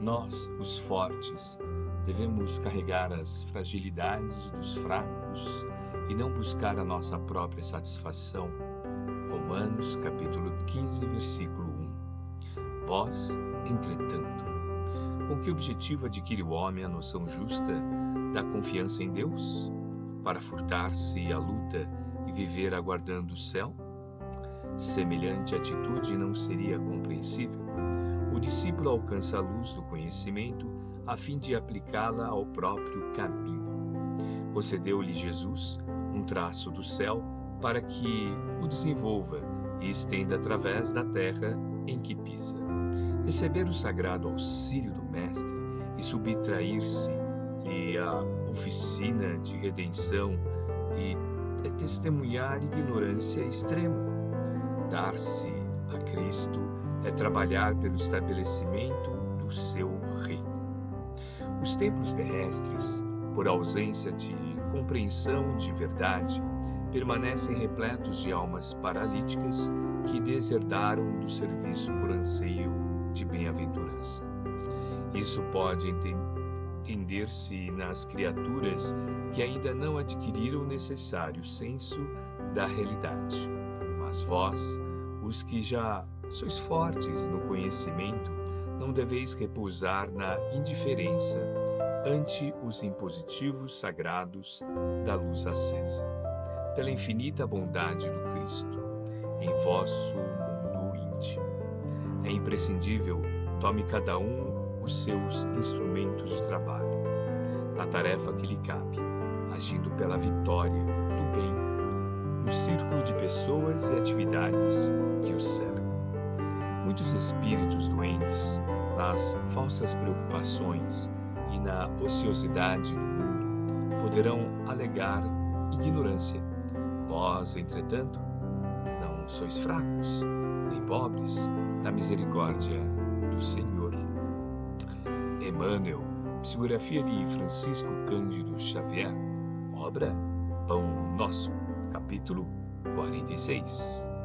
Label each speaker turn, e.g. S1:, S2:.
S1: Nós, os fortes, devemos carregar as fragilidades dos fracos e não buscar a nossa própria satisfação. Romanos capítulo 15, versículo 1. Vós, entretanto, com que objetivo adquire o homem a noção justa da confiança em Deus? Para furtar-se à luta e viver aguardando o céu? Semelhante atitude não seria compreensível o discípulo alcança a luz do conhecimento a fim de aplicá-la ao próprio caminho. Concedeu-lhe Jesus um traço do céu para que o desenvolva e estenda através da terra em que pisa. Receber o sagrado auxílio do Mestre e subtrair-se-lhe a oficina de redenção e testemunhar ignorância extrema. Dar-se a Cristo é trabalhar pelo estabelecimento do seu reino. Os templos terrestres, por ausência de compreensão de verdade, permanecem repletos de almas paralíticas que deserdaram do serviço por anseio de bem-aventurança. Isso pode entender-se nas criaturas que ainda não adquiriram o necessário senso da realidade. Mas vós, os que já Sois fortes no conhecimento, não deveis repousar na indiferença ante os impositivos sagrados da luz acesa. Pela infinita bondade do Cristo, em vosso mundo íntimo. É imprescindível tome cada um os seus instrumentos de trabalho, na tarefa que lhe cabe, agindo pela vitória do bem, no círculo de pessoas e atividades que o servem muitos espíritos doentes nas falsas preocupações e na ociosidade do mundo poderão alegar ignorância. Vós, entretanto, não sois fracos, nem pobres, na misericórdia do Senhor. Emmanuel, psicografia de Francisco Cândido Xavier, obra Pão Nosso, capítulo 46.